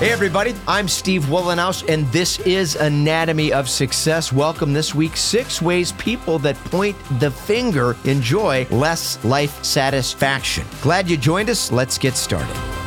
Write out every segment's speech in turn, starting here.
Hey, everybody, I'm Steve Wohlenhaus, and this is Anatomy of Success. Welcome this week six ways people that point the finger enjoy less life satisfaction. Glad you joined us. Let's get started.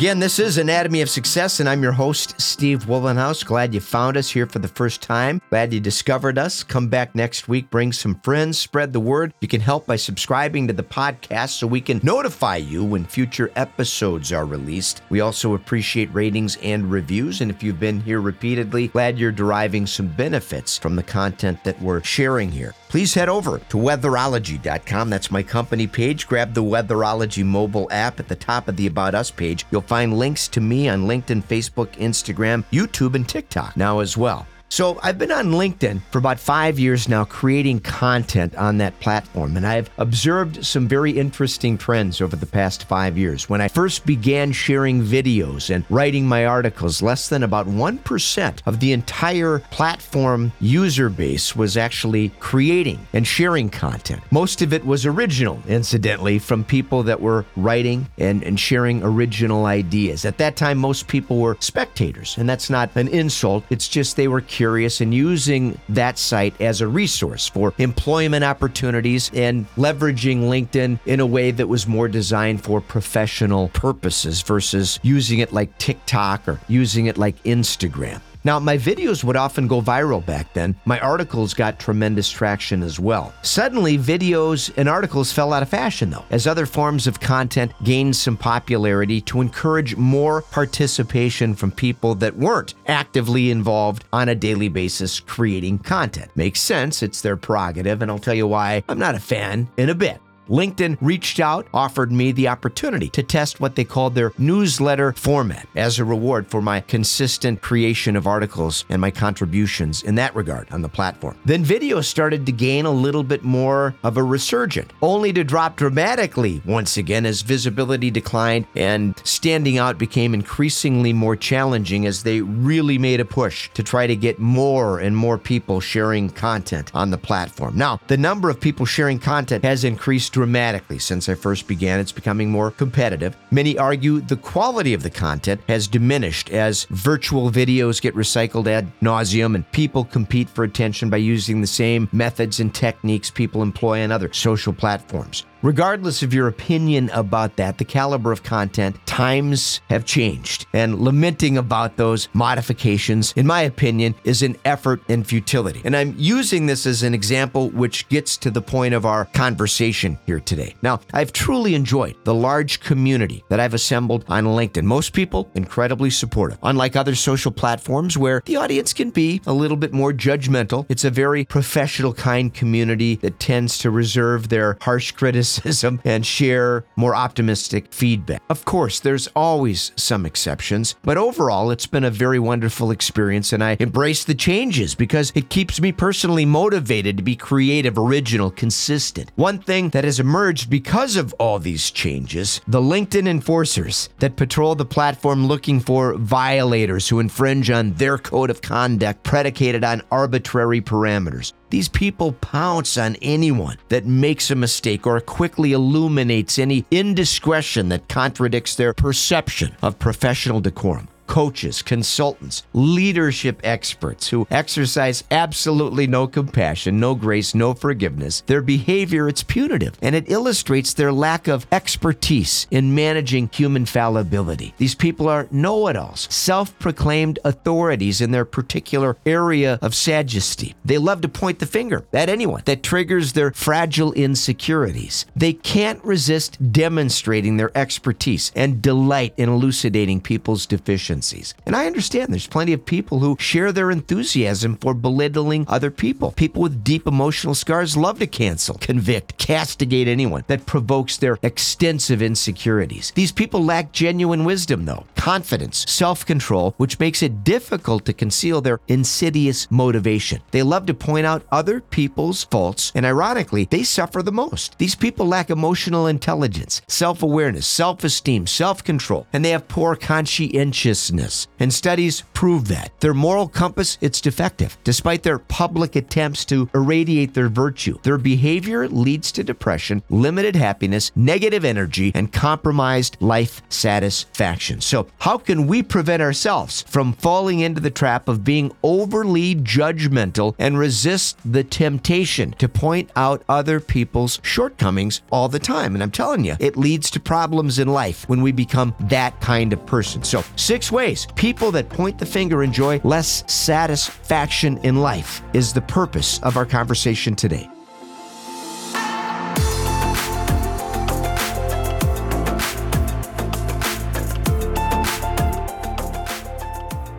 Again, this is Anatomy of Success, and I'm your host, Steve Wohlenhaus. Glad you found us here for the first time. Glad you discovered us. Come back next week, bring some friends, spread the word. You can help by subscribing to the podcast so we can notify you when future episodes are released. We also appreciate ratings and reviews, and if you've been here repeatedly, glad you're deriving some benefits from the content that we're sharing here. Please head over to weatherology.com. That's my company page. Grab the Weatherology mobile app at the top of the About Us page. You'll find links to me on LinkedIn, Facebook, Instagram, YouTube, and TikTok now as well. So I've been on LinkedIn for about five years now, creating content on that platform, and I've observed some very interesting trends over the past five years. When I first began sharing videos and writing my articles, less than about 1% of the entire platform user base was actually creating and sharing content. Most of it was original, incidentally, from people that were writing and, and sharing original ideas. At that time, most people were spectators, and that's not an insult, it's just they were curious and using that site as a resource for employment opportunities and leveraging LinkedIn in a way that was more designed for professional purposes versus using it like TikTok or using it like Instagram. Now, my videos would often go viral back then. My articles got tremendous traction as well. Suddenly, videos and articles fell out of fashion, though, as other forms of content gained some popularity to encourage more participation from people that weren't actively involved on a daily basis creating content. Makes sense, it's their prerogative, and I'll tell you why I'm not a fan in a bit. LinkedIn reached out, offered me the opportunity to test what they called their newsletter format as a reward for my consistent creation of articles and my contributions in that regard on the platform. Then video started to gain a little bit more of a resurgent, only to drop dramatically once again as visibility declined and standing out became increasingly more challenging as they really made a push to try to get more and more people sharing content on the platform. Now, the number of people sharing content has increased dramatically since I first began. It's becoming more competitive. Many argue the quality of the content has diminished as virtual videos get recycled ad nauseum and people compete for attention by using the same methods and techniques people employ on other social platforms. Regardless of your opinion about that, the caliber of content, times have changed. And lamenting about those modifications, in my opinion, is an effort in futility. And I'm using this as an example which gets to the point of our conversation here today. Now, I've truly enjoyed the large community that I've assembled on LinkedIn. Most people incredibly supportive. Unlike other social platforms where the audience can be a little bit more judgmental, it's a very professional kind community that tends to reserve their harsh criticism criticism and share more optimistic feedback. Of course, there's always some exceptions, but overall, it's been a very wonderful experience, and I embrace the changes because it keeps me personally motivated to be creative, original, consistent. One thing that has emerged because of all these changes the LinkedIn enforcers that patrol the platform looking for violators who infringe on their code of conduct predicated on arbitrary parameters. These people pounce on anyone that makes a mistake or quickly illuminates any indiscretion that contradicts their perception of professional decorum coaches, consultants, leadership experts who exercise absolutely no compassion, no grace, no forgiveness. Their behavior it's punitive and it illustrates their lack of expertise in managing human fallibility. These people are know-it-alls, self-proclaimed authorities in their particular area of sagacity. They love to point the finger at anyone that triggers their fragile insecurities. They can't resist demonstrating their expertise and delight in elucidating people's deficiencies. And I understand there's plenty of people who share their enthusiasm for belittling other people. People with deep emotional scars love to cancel, convict, castigate anyone that provokes their extensive insecurities. These people lack genuine wisdom, though, confidence, self control, which makes it difficult to conceal their insidious motivation. They love to point out other people's faults, and ironically, they suffer the most. These people lack emotional intelligence, self awareness, self esteem, self control, and they have poor conscientiousness righteousness. And studies prove that. Their moral compass, it's defective. Despite their public attempts to irradiate their virtue, their behavior leads to depression, limited happiness, negative energy, and compromised life satisfaction. So, how can we prevent ourselves from falling into the trap of being overly judgmental and resist the temptation to point out other people's shortcomings all the time? And I'm telling you, it leads to problems in life when we become that kind of person. So, six ways people that point the finger enjoy less satisfaction in life is the purpose of our conversation today.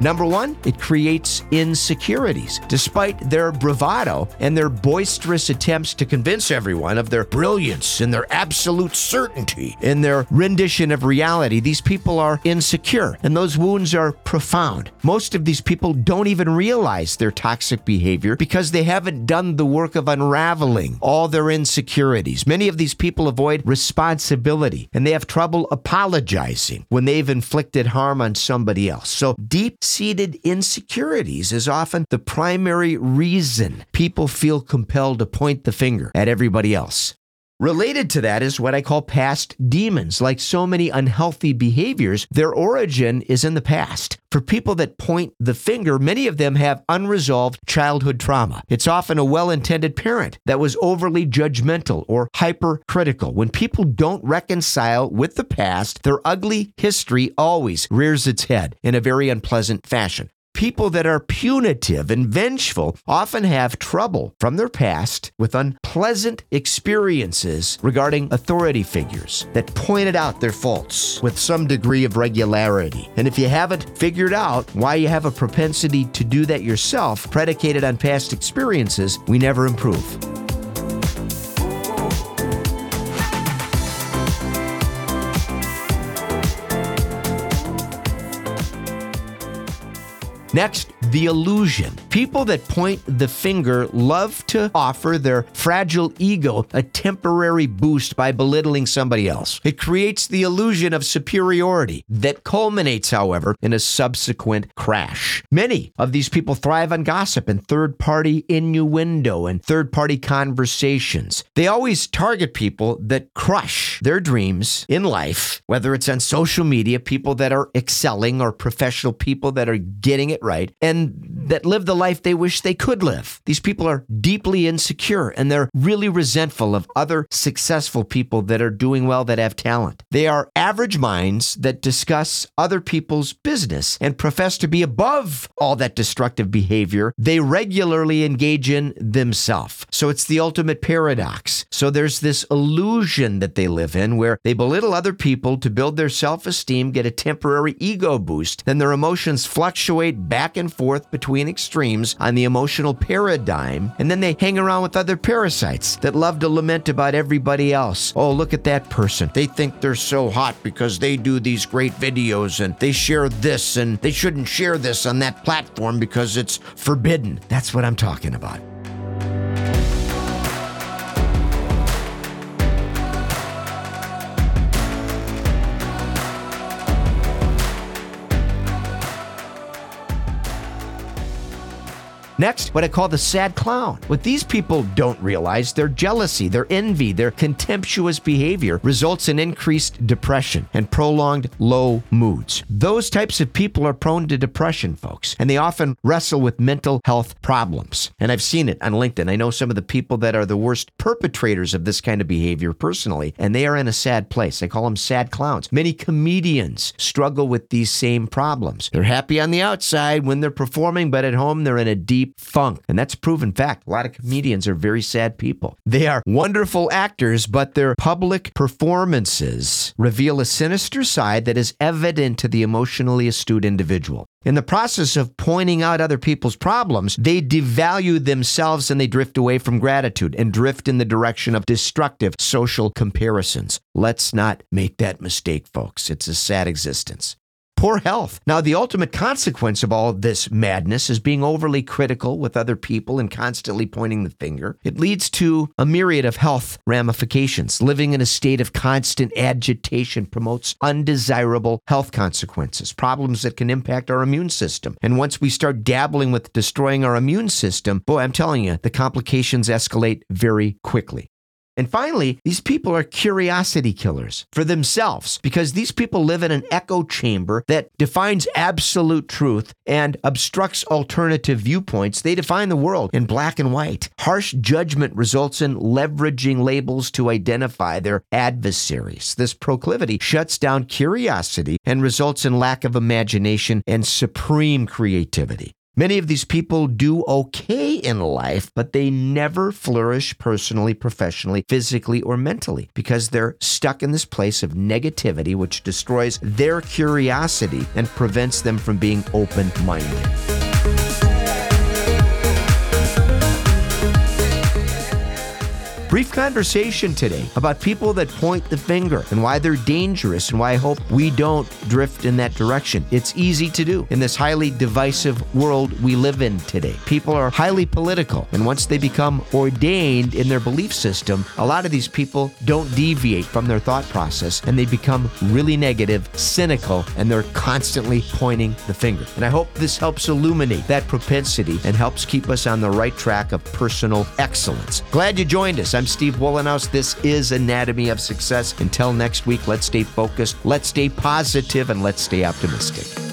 Number one, it creates insecurities. Despite their bravado and their boisterous attempts to convince everyone of their brilliance and their absolute certainty in their rendition of reality, these people are insecure and those wounds are profound. Most of these people don't even realize their toxic behavior because they haven't done the work of unraveling all their insecurities. Many of these people avoid responsibility and they have trouble apologizing when they've inflicted harm on somebody else. So deep seated insecurities is often the primary reason people feel compelled to point the finger at everybody else. Related to that is what I call past demons. Like so many unhealthy behaviors, their origin is in the past. For people that point the finger, many of them have unresolved childhood trauma. It's often a well intended parent that was overly judgmental or hypercritical. When people don't reconcile with the past, their ugly history always rears its head in a very unpleasant fashion. People that are punitive and vengeful often have trouble from their past with unpleasant experiences regarding authority figures that pointed out their faults with some degree of regularity. And if you haven't figured out why you have a propensity to do that yourself, predicated on past experiences, we never improve. Next, the illusion. People that point the finger love to offer their fragile ego a temporary boost by belittling somebody else. It creates the illusion of superiority that culminates, however, in a subsequent crash. Many of these people thrive on gossip and third party innuendo and third party conversations. They always target people that crush their dreams in life, whether it's on social media, people that are excelling, or professional people that are getting it right and that live the life they wish they could live. These people are deeply insecure and they're really resentful of other successful people that are doing well that have talent. They are average minds that discuss other people's business and profess to be above all that destructive behavior they regularly engage in themselves. So it's the ultimate paradox. So there's this illusion that they live in where they belittle other people to build their self esteem, get a temporary ego boost, then their emotions fluctuate back and forth between extremes on the emotional paradigm, and then they hang around with other parasites that love to lament about everybody else. Oh, look at that person. They think they're so hot because they do these great videos and they share this and they shouldn't share this on that platform because it's forbidden. That's what I'm talking about. Next, what I call the sad clown. What these people don't realize, their jealousy, their envy, their contemptuous behavior results in increased depression and prolonged low moods. Those types of people are prone to depression, folks, and they often wrestle with mental health problems. And I've seen it on LinkedIn. I know some of the people that are the worst perpetrators of this kind of behavior personally, and they are in a sad place. I call them sad clowns. Many comedians struggle with these same problems. They're happy on the outside when they're performing, but at home they're in a deep funk. And that's proven fact. A lot of comedians are very sad people. They are wonderful actors, but their public performances reveal a sinister side that is evident to the emotionally astute individual. In the process of pointing out other people's problems, they devalue themselves and they drift away from gratitude and drift in the direction of destructive social comparisons. Let's not make that mistake, folks. It's a sad existence. Poor health. Now, the ultimate consequence of all this madness is being overly critical with other people and constantly pointing the finger. It leads to a myriad of health ramifications. Living in a state of constant agitation promotes undesirable health consequences, problems that can impact our immune system. And once we start dabbling with destroying our immune system, boy, I'm telling you, the complications escalate very quickly. And finally, these people are curiosity killers for themselves because these people live in an echo chamber that defines absolute truth and obstructs alternative viewpoints. They define the world in black and white. Harsh judgment results in leveraging labels to identify their adversaries. This proclivity shuts down curiosity and results in lack of imagination and supreme creativity. Many of these people do okay in life, but they never flourish personally, professionally, physically, or mentally because they're stuck in this place of negativity, which destroys their curiosity and prevents them from being open minded. Brief conversation today about people that point the finger and why they're dangerous and why I hope we don't drift in that direction. It's easy to do in this highly divisive world we live in today. People are highly political, and once they become ordained in their belief system, a lot of these people don't deviate from their thought process and they become really negative, cynical, and they're constantly pointing the finger. And I hope this helps illuminate that propensity and helps keep us on the right track of personal excellence. Glad you joined us. I'm Steve Wohlenhaus. This is Anatomy of Success. Until next week, let's stay focused, let's stay positive, and let's stay optimistic.